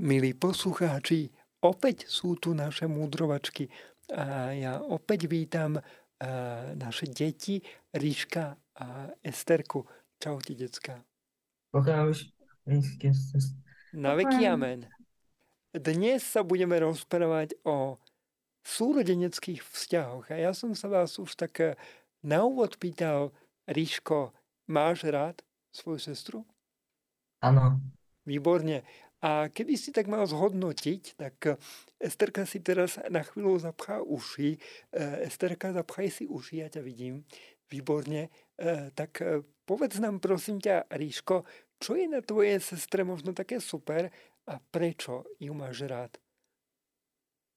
Milí poslucháči, opäť sú tu naše múdrovačky a ja opäť vítam naše deti, Ríška a Esterku. Čaute, decka. Na veky amen. Dnes sa budeme rozprávať o súrodeneckých vzťahoch. A ja som sa vás už tak na úvod pýtal, Ríško, máš rád svoju sestru? Áno. Výborne. A keby si tak mal zhodnotiť, tak eh, Esterka si teraz na chvíľu zapchá uši. Eh, Esterka, zapchaj si uši, ja ťa vidím. Výborne. Eh, tak povedz nám prosím ťa, Ríško, čo je na tvojej sestre možno také super a prečo ju máš rád?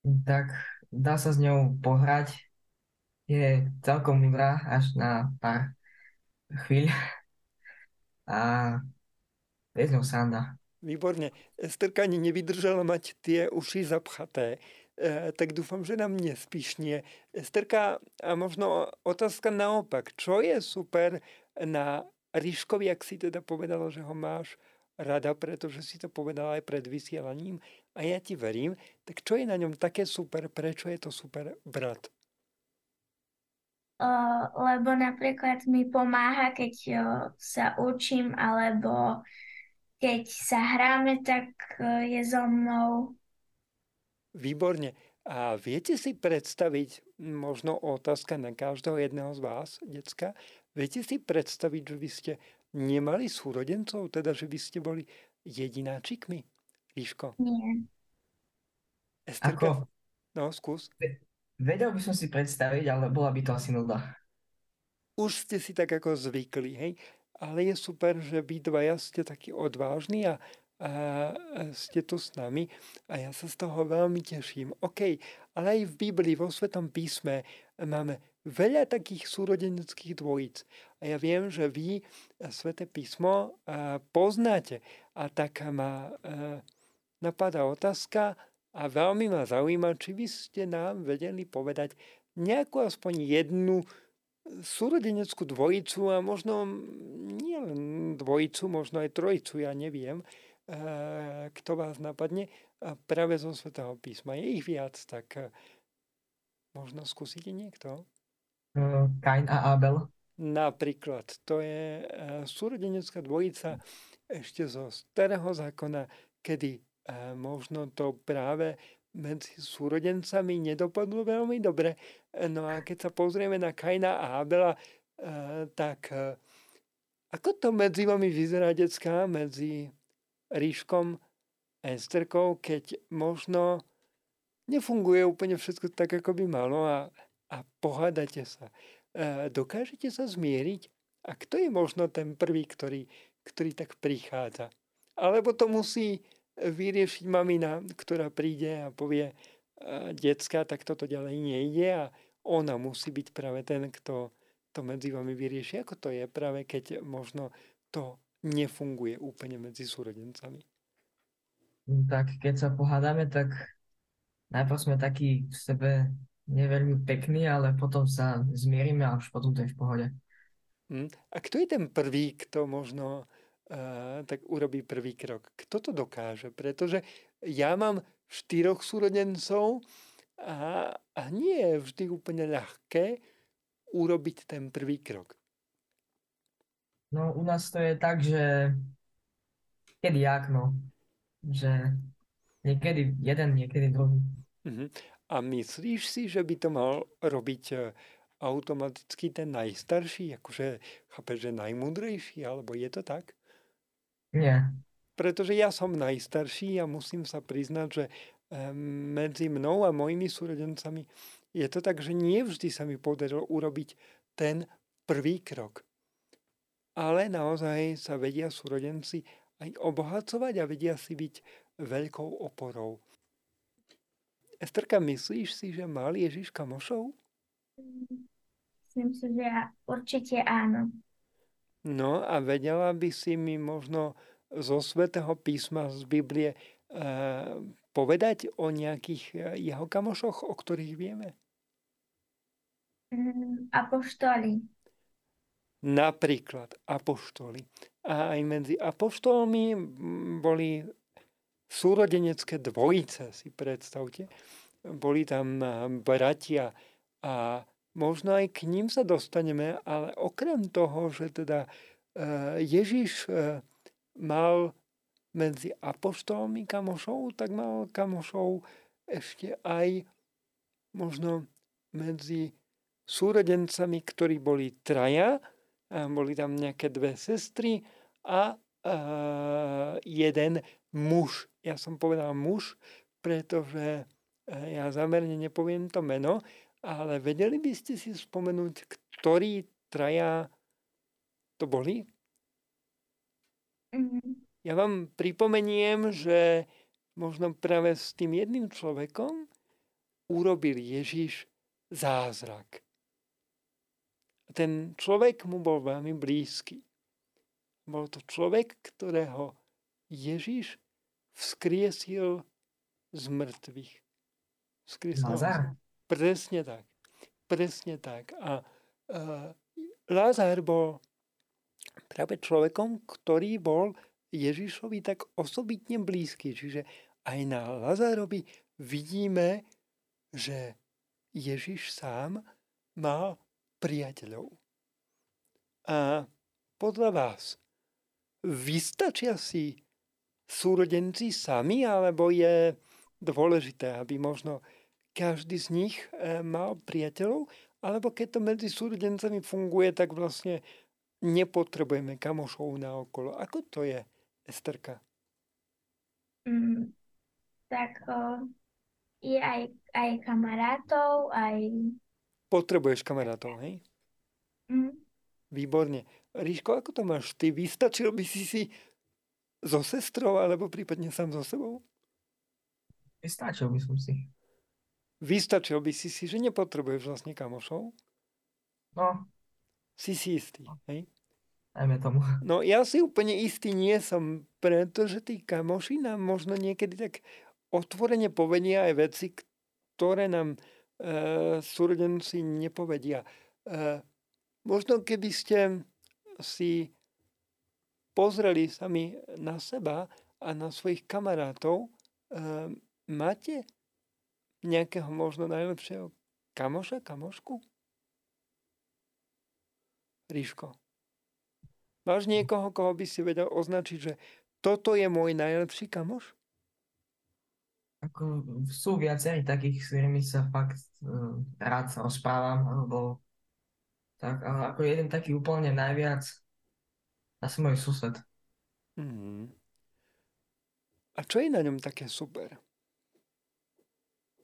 Tak dá sa s ňou pohrať. Je celkom múdra až na pár chvíľ. A je z ňou sranda. Výborne. Esterka ani nevydržala mať tie uši zapchaté, e, tak dúfam, že nám nespíšnie. Esterka, a možno otázka naopak. Čo je super na Ríškovi, ak si teda povedala, že ho máš rada, pretože si to povedala aj pred vysielaním a ja ti verím, tak čo je na ňom také super, prečo je to super brat? Uh, lebo napríklad mi pomáha, keď uh, sa učím, alebo keď sa hráme, tak e, je so mnou. Výborne. A viete si predstaviť, možno otázka na každého jedného z vás, decka, viete si predstaviť, že vy ste nemali súrodencov, teda že by ste boli jedináčikmi? Líško? Nie. Esterka? Ako? No, skús. Vedel by som si predstaviť, ale bola by to asi nuda. Už ste si tak ako zvykli, hej? Ale je super, že vy dvaja ste takí odvážni a, a ste tu s nami a ja sa z toho veľmi teším. OK, ale aj v Biblii, vo Svetom písme máme veľa takých súrodeneckých dvojíc. A ja viem, že vy Sveté písmo poznáte. A tak ma napadá otázka a veľmi ma zaujíma, či by ste nám vedeli povedať nejakú aspoň jednu súrodeneckú dvojicu a možno nie len dvojicu, možno aj trojicu, ja neviem, eh, kto vás napadne, práve zo Svetého písma. Je ich viac, tak eh, možno skúsite niekto? Eh, Kain a Abel. Napríklad. To je súrodenecká dvojica ešte zo starého zákona, kedy možno to práve medzi súrodencami nedopadlo veľmi dobre. No a keď sa pozrieme na Kaina a Abela, eh, tak eh, ako to medzi vami vyzerá, detská, medzi Ríškom a Esterkou, keď možno nefunguje úplne všetko tak, ako by malo a, a pohádate sa. Eh, dokážete sa zmieriť? A kto je možno ten prvý, ktorý, ktorý tak prichádza? Alebo to musí vyriešiť mamina, ktorá príde a povie, decka, tak toto ďalej nejde a ona musí byť práve ten, kto to medzi vami vyrieši. Ako to je práve, keď možno to nefunguje úplne medzi súrodencami? Tak keď sa pohádame, tak najprv sme takí v sebe neveľmi pekní, ale potom sa zmierime a už potom to je v pohode. Hm. A kto je ten prvý, kto možno tak urobí prvý krok. Kto to dokáže? Pretože ja mám štyroch súrodencov a, a nie je vždy úplne ľahké urobiť ten prvý krok. No u nás to je tak, že kedy jak, no. Že niekedy jeden, niekedy druhý. Uh-huh. A myslíš si, že by to mal robiť e, automaticky ten najstarší, akože chápeš, že najmúdrejší, alebo je to tak? Nie. Pretože ja som najstarší a musím sa priznať, že medzi mnou a mojimi súrodencami je to tak, že nie vždy sa mi podarilo urobiť ten prvý krok. Ale naozaj sa vedia súrodenci aj obohacovať a vedia si byť veľkou oporou. Esterka, myslíš si, že mal Ježiš kamošov? Myslím si, že určite áno. No a vedela by si mi možno zo svätého písma, z Biblie, eh, povedať o nejakých eh, jeho kamošoch, o ktorých vieme? Mm, apoštoli. Napríklad apoštoli. A aj medzi apoštolmi boli súrodenecké dvojice, si predstavte. Boli tam bratia a možno aj k ním sa dostaneme, ale okrem toho, že teda Ježiš mal medzi apoštolmi kamošov, tak mal kamošov ešte aj možno medzi súrodencami, ktorí boli traja, boli tam nejaké dve sestry a uh, jeden muž. Ja som povedal muž, pretože ja zamerne nepoviem to meno, ale vedeli by ste si spomenúť, ktorí traja to boli? Mm. Ja vám pripomeniem, že možno práve s tým jedným človekom urobil Ježiš zázrak. A ten človek mu bol veľmi blízky. Bol to človek, ktorého Ježiš vzkriesil z mŕtvych. Vzkriesil Lazar. Presne tak. Presne tak. A uh, Lázar bol práve človekom, ktorý bol Ježišovi tak osobitne blízky. Čiže aj na Lazárovi vidíme, že Ježiš sám mal priateľov. A podľa vás, vystačia si súrodenci sami, alebo je dôležité, aby možno každý z nich e, mal priateľov, alebo keď to medzi súrodencami funguje, tak vlastne nepotrebujeme kamošov na okolo. Ako to je? Esterka? Mm, tak o, je aj, aj kamarátov, aj... Potrebuješ kamarátov, hej? Mm. Výborne. Ríško, ako to máš? Ty vystačil by si si so sestrou, alebo prípadne sám so sebou? Vystačil by som si. Vystačil by si si, že nepotrebuješ vlastne kamošov? No. Si si istý, hej? Dajme tomu. No ja si úplne istý nie som, pretože tí kamoši nám možno niekedy tak otvorene povedia aj veci, ktoré nám e, súrodenci nepovedia. E, možno keby ste si pozreli sami na seba a na svojich kamarátov, e, máte nejakého možno najlepšieho kamoša, kamošku? Ríško. Máš niekoho, koho by si vedel označiť, že toto je môj najlepší kamoš? Ako, sú viacerí takých, s ktorými sa fakt uh, rád rozprávam, alebo tak, ale ako jeden taký úplne najviac, asi môj sused. Mm. A čo je na ňom také super?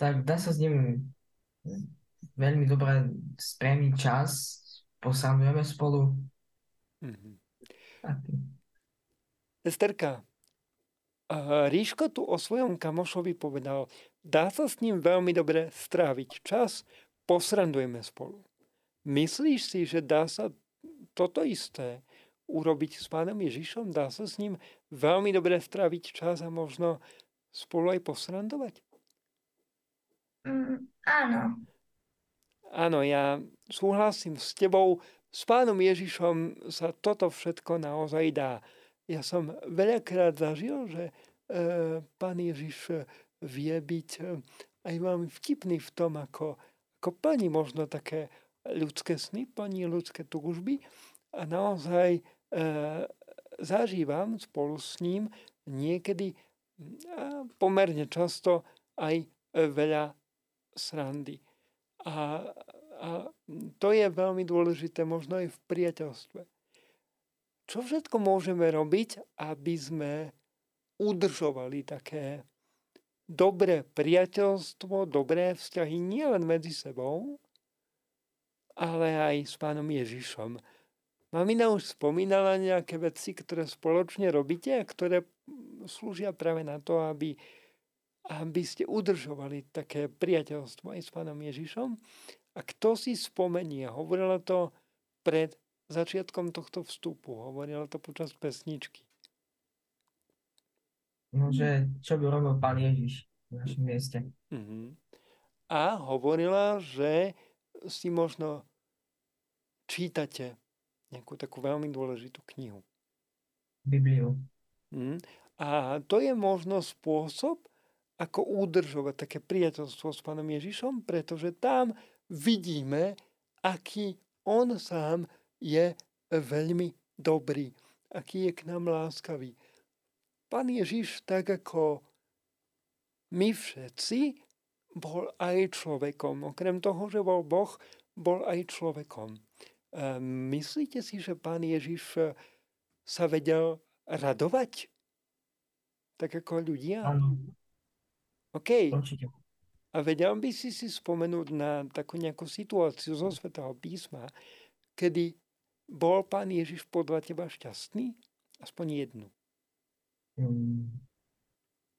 Tak dá sa s ním veľmi dobre sprejiť čas, posávame spolu. Mm-hmm. Esterka, Ríško tu o svojom kamošovi povedal, dá sa s ním veľmi dobre stráviť čas, posrandujeme spolu. Myslíš si, že dá sa toto isté urobiť s pánom Ježišom? Dá sa s ním veľmi dobre stráviť čas a možno spolu aj posrandovať? Mm, áno. Áno, ja súhlasím s tebou, s pánom Ježišom sa toto všetko naozaj dá. Ja som veľakrát zažil, že e, pán Ježiš vie byť e, aj veľmi vtipný v tom, ako, ako plní možno také ľudské sny, plní ľudské túžby a naozaj e, zažívam spolu s ním niekedy a pomerne často aj veľa srandy. A a to je veľmi dôležité možno aj v priateľstve. Čo všetko môžeme robiť, aby sme udržovali také dobré priateľstvo, dobré vzťahy nielen medzi sebou, ale aj s pánom Ježišom. Mamina už spomínala nejaké veci, ktoré spoločne robíte a ktoré slúžia práve na to, aby, aby ste udržovali také priateľstvo aj s pánom Ježišom. A kto si spomenie, hovorila to pred začiatkom tohto vstupu, hovorila to počas pesničky. No, že čo by robil pán Ježiš v našom mieste. Uh-huh. A hovorila, že si možno čítate nejakú takú veľmi dôležitú knihu. Bibliu. Uh-huh. A to je možno spôsob, ako udržovať také priateľstvo s pánom Ježišom, pretože tam vidíme, aký on sám je veľmi dobrý, aký je k nám láskavý. Pán Ježiš, tak ako my všetci, bol aj človekom. Okrem toho, že bol Boh, bol aj človekom. Myslíte si, že pán Ježiš sa vedel radovať? Tak ako ľudia? Áno. OK. Určite. A vedel by si si spomenúť na takú nejakú situáciu zo Svetého písma, kedy bol pán Ježiš podľa teba šťastný? Aspoň jednu. Um,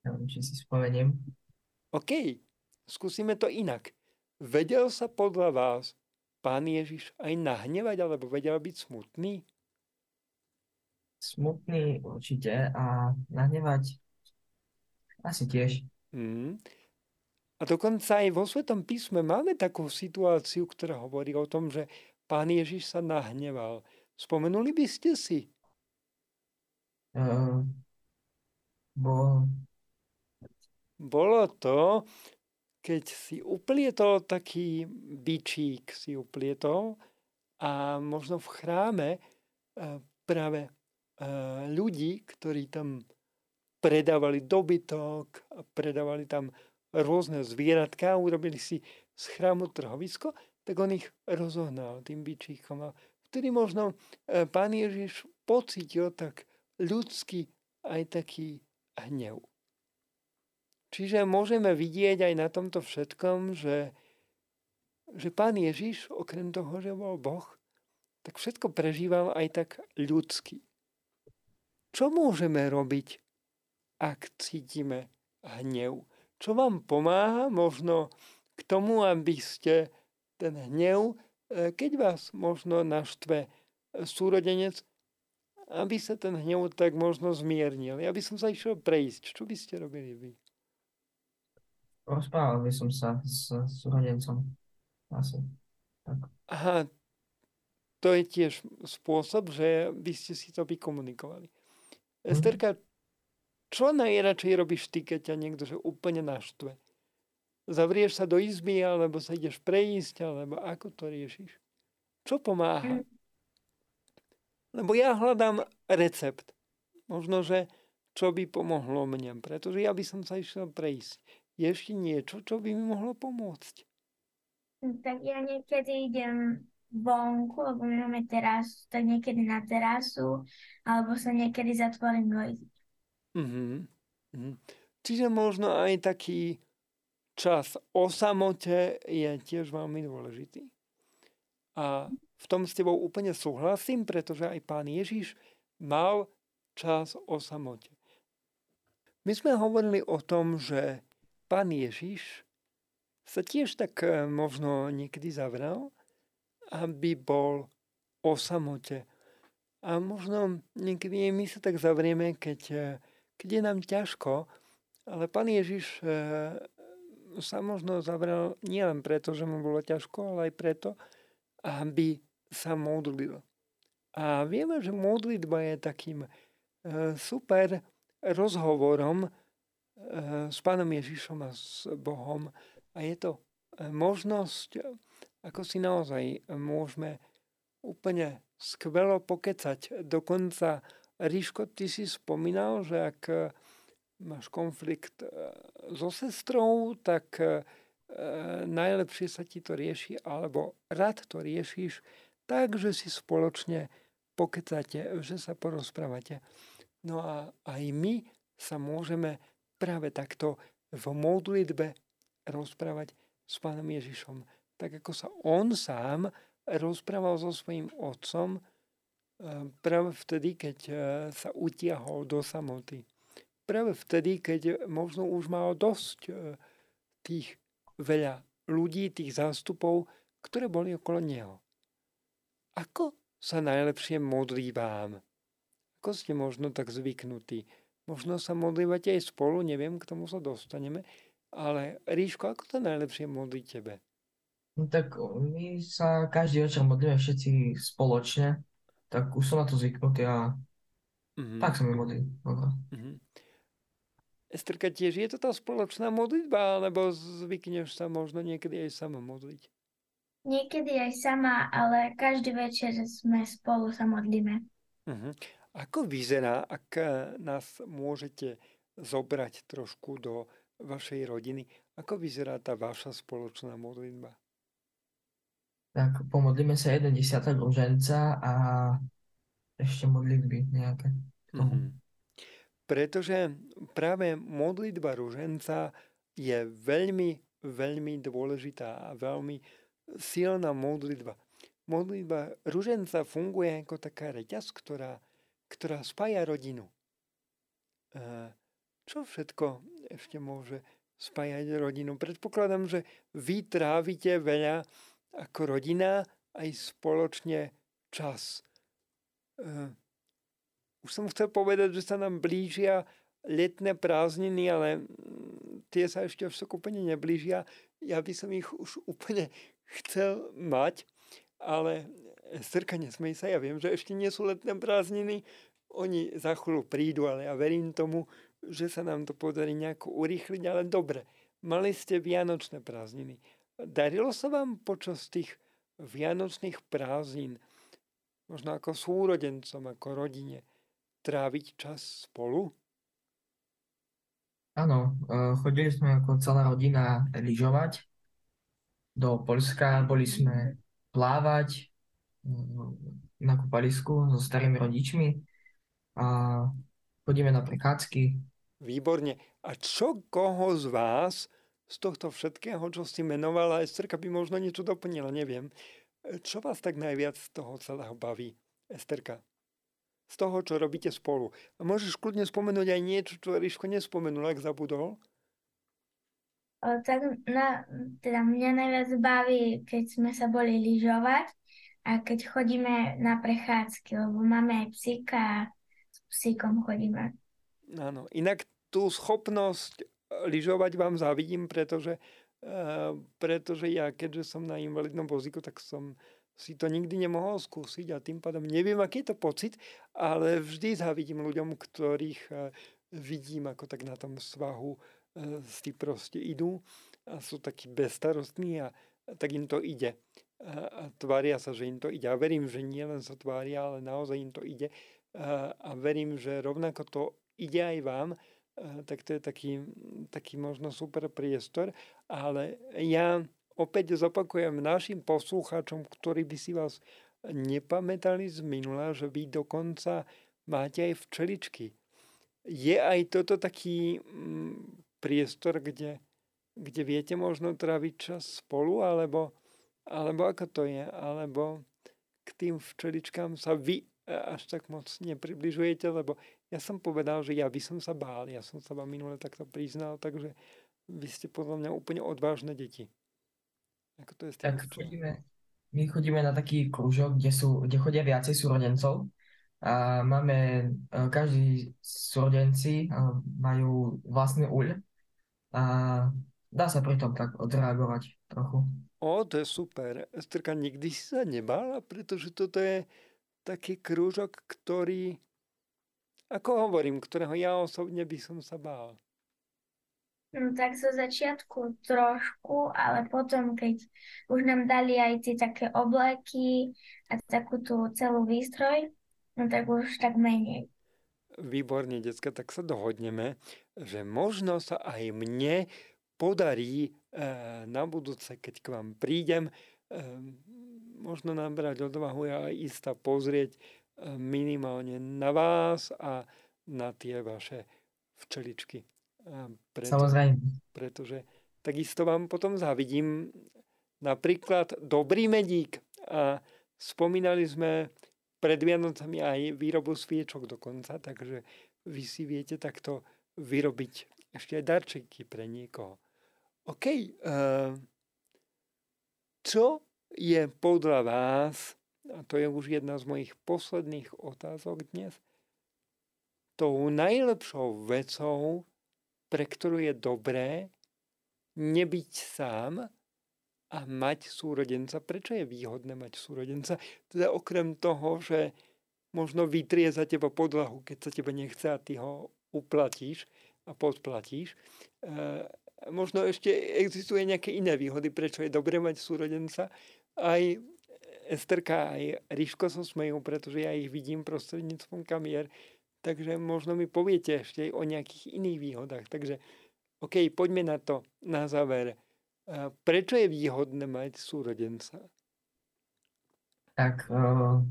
neviem, či si spomeniem. OK, skúsime to inak. Vedel sa podľa vás pán Ježiš aj nahnevať, alebo vedel byť smutný? Smutný určite a nahnevať asi tiež. Hmm. A dokonca aj vo Svetom písme máme takú situáciu, ktorá hovorí o tom, že pán Ježiš sa nahneval. Spomenuli by ste si? Uh, bolo. Bolo to, keď si uplietol taký bičík, si uplietol a možno v chráme uh, práve uh, ľudí, ktorí tam predávali dobytok predávali tam rôzne zvieratka, urobili si z chrámu trhovisko, tak on ich rozohnal tým byčíkom. A vtedy možno e, pán Ježiš pocítil tak ľudský aj taký hnev. Čiže môžeme vidieť aj na tomto všetkom, že, že pán Ježiš, okrem toho, že bol Boh, tak všetko prežíval aj tak ľudsky. Čo môžeme robiť, ak cítime hnev? čo vám pomáha možno k tomu, aby ste ten hnev, e, keď vás možno naštve e, súrodenec, aby sa ten hnev tak možno zmiernil. Ja by som sa išiel prejsť. Čo by ste robili vy? Rozprával by som sa s súrodencom. Asi. Tak. Aha, to je tiež spôsob, že by ste si to vykomunikovali. Mm-hmm. Esterka, čo najradšej robíš ty, keď ťa niekto že úplne naštve? Zavrieš sa do izby, alebo sa ideš prejsť, alebo ako to riešiš? Čo pomáha? Mm. Lebo ja hľadám recept. Možno, že čo by pomohlo mne, pretože ja by som sa išiel prejsť. Ešte niečo, čo by mi mohlo pomôcť? Tak ja niekedy idem vonku, lebo my máme terasu, tak niekedy na terasu, alebo sa niekedy zatvorím do izby. Mhm. Mhm. Čiže možno aj taký čas o samote je tiež veľmi dôležitý. A v tom s tebou úplne súhlasím, pretože aj pán Ježiš mal čas o samote. My sme hovorili o tom, že pán Ježiš sa tiež tak e, možno niekedy zavral, aby bol o samote. A možno niekedy my sa tak zavrieme, keď e, keď je nám ťažko, ale pán Ježiš e, sa možno zavrel nielen preto, že mu bolo ťažko, ale aj preto, aby sa modlil. A vieme, že modlitba je takým e, super rozhovorom e, s pánom Ježišom a s Bohom. A je to možnosť, ako si naozaj môžeme úplne skvelo pokecať. Dokonca Ríško, ty si spomínal, že ak e, máš konflikt e, so sestrou, tak e, najlepšie sa ti to rieši, alebo rád to riešiš tak, že si spoločne pokecate, že sa porozprávate. No a aj my sa môžeme práve takto v modlitbe rozprávať s Pánom Ježišom. Tak ako sa on sám rozprával so svojím otcom, práve vtedy, keď e, sa utiahol do samoty. Práve vtedy, keď možno už mal dosť e, tých veľa ľudí, tých zástupov, ktoré boli okolo neho. Ako sa najlepšie modlí vám? Ako ste možno tak zvyknutí? Možno sa modlívate aj spolu, neviem, k tomu sa dostaneme, ale Ríško, ako to najlepšie modlí tebe? No tak my sa každý večer modlíme všetci spoločne tak už som na to zvyknutý a mm-hmm. tak sa mi modlí. Mm-hmm. Esterka, tiež je to tá spoločná modlitba, alebo zvykneš sa možno niekedy aj sama modliť? Niekedy aj sama, ale každý večer sme spolu sa modlíme. Uh-huh. Ako vyzerá, ak nás môžete zobrať trošku do vašej rodiny, ako vyzerá tá vaša spoločná modlitba? Tak pomodlíme sa jeden desiatok ruženca a ešte modlitby nejaké. Mm-hmm. Pretože práve modlitba ruženca je veľmi, veľmi dôležitá a veľmi silná modlitba. Modlitba ruženca funguje ako taká reťaz, ktorá, ktorá spája rodinu. Čo všetko ešte môže spájať rodinu? Predpokladám, že vy trávite veľa ako rodina aj spoločne čas. Uh, už som chcel povedať, že sa nám blížia letné prázdniny, ale mm, tie sa ešte až úplne neblížia. Ja by som ich už úplne chcel mať, ale strka nesmej sa, ja viem, že ešte nie sú letné prázdniny, oni za chvíľu prídu, ale ja verím tomu, že sa nám to podarí nejako urýchliť, ale dobre, mali ste vianočné prázdniny. Darilo sa vám počas tých vianočných prázdnin, možno ako súrodencom, ako rodine, tráviť čas spolu? Áno, e, chodili sme ako celá rodina lyžovať do Polska, boli sme plávať e, na kúpalisku so starými rodičmi a chodíme na prechádzky. Výborne. A čo koho z vás z tohto všetkého, čo si menovala, Esterka by možno niečo doplnila, neviem. Čo vás tak najviac z toho celého baví, Esterka? Z toho, čo robíte spolu. A môžeš kľudne spomenúť aj niečo, čo Ríško nespomenul, ak zabudol? O, tak na, teda mňa najviac baví, keď sme sa boli lyžovať a keď chodíme na prechádzky, lebo máme aj psíka a s psíkom chodíme. Áno, inak tú schopnosť lyžovať vám závidím, pretože, uh, pretože ja, keďže som na invalidnom vozíku, tak som si to nikdy nemohol skúsiť a tým pádom neviem, aký je to pocit, ale vždy závidím ľuďom, ktorých uh, vidím ako tak na tom svahu, uh, si proste idú a sú takí bezstarostní a, tak im to ide. A, tvária sa, že im to ide. A verím, že nie len sa tvária, ale naozaj im to ide. A, verím, že rovnako to ide aj vám, Eh, tak to je taký, taký možno super priestor. Ale ja opäť zopakujem našim poslucháčom, ktorí by si vás nepamätali z minula, že vy dokonca máte aj včeličky. Je aj toto taký mm, priestor, kde, kde viete možno tráviť čas spolu, alebo, alebo ako to je, alebo k tým včeličkám sa vy až tak moc nepribližujete, lebo ja som povedal, že ja by som sa bál. Ja som sa vám minule takto priznal, takže vy ste podľa mňa úplne odvážne deti. Ako to je tak chodíme, my chodíme na taký kružok, kde, sú, kde chodia viacej súrodencov a máme, e, každý súrodenci e, majú vlastný uľ a dá sa pri tom tak odreagovať trochu. O, to je super. Estrka, nikdy si sa nebála, pretože toto je taký krúžok, ktorý, ako hovorím, ktorého ja osobne by som sa bál. No tak zo začiatku trošku, ale potom, keď už nám dali aj tie také obleky a takú tú celú výstroj, no tak už tak menej. Výborne, decka, tak sa dohodneme, že možno sa aj mne podarí e, na budúce, keď k vám prídem, e, možno nabrať odvahu a ísť sa pozrieť minimálne na vás a na tie vaše včeličky. Preto, Samozrejme. Pretože takisto vám potom závidím napríklad Dobrý medík a spomínali sme pred Vianocami aj výrobu sviečok dokonca, takže vy si viete takto vyrobiť ešte aj darčeky pre niekoho. OK, uh, čo je podľa vás, a to je už jedna z mojich posledných otázok dnes, tou najlepšou vecou, pre ktorú je dobré nebyť sám a mať súrodenca. Prečo je výhodné mať súrodenca? Teda okrem toho, že možno vytrie za teba podlahu, keď sa teba nechce a ty ho uplatíš a podplatíš. E, možno ešte existuje nejaké iné výhody, prečo je dobre mať súrodenca. Aj Esterka, aj Ríško sa smejú, pretože ja ich vidím prostredníctvom kamier. Takže možno mi poviete ešte o nejakých iných výhodách. Takže OK, poďme na to na záver. Prečo je výhodné mať súrodenca? Tak uh,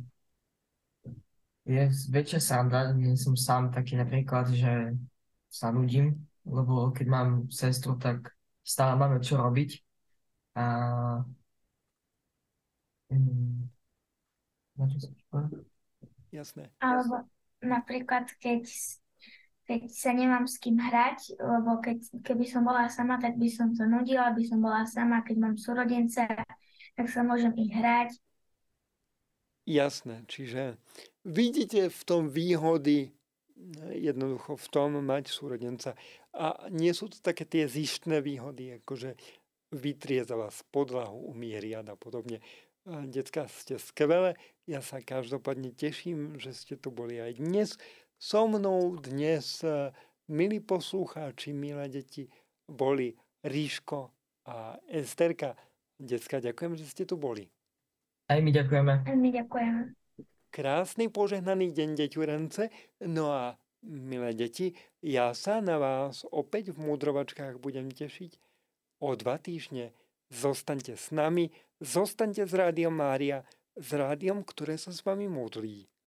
je väčšia sranda, nie som sám taký napríklad, že sa nudím, lebo keď mám sestru, tak stále máme čo robiť. A um, Jasné. Alebo napríklad, keď keď sa nemám s kým hrať, lebo keď, keby som bola sama, tak by som to nudila, by som bola sama, keď mám súrodenca, tak sa môžem ich hrať. Jasné, čiže vidíte v tom výhody jednoducho v tom mať súrodenca. A nie sú to také tie zištné výhody, akože vytrieza vás podlahu, umie riad a podobne. Decka, ste skvelé. Ja sa každopádne teším, že ste tu boli aj dnes. So mnou dnes, eh, milí poslucháči, milé deti, boli Ríško a Esterka. Decka, ďakujem, že ste tu boli. Aj my ďakujeme. Aj my ďakujeme. Krásny požehnaný deň, deťurence. No a milé deti, ja sa na vás opäť v Múdrovačkách budem tešiť o dva týždne. Zostaňte s nami, zostaňte s Rádiom Mária, s rádiom, ktoré sa s vami modlí.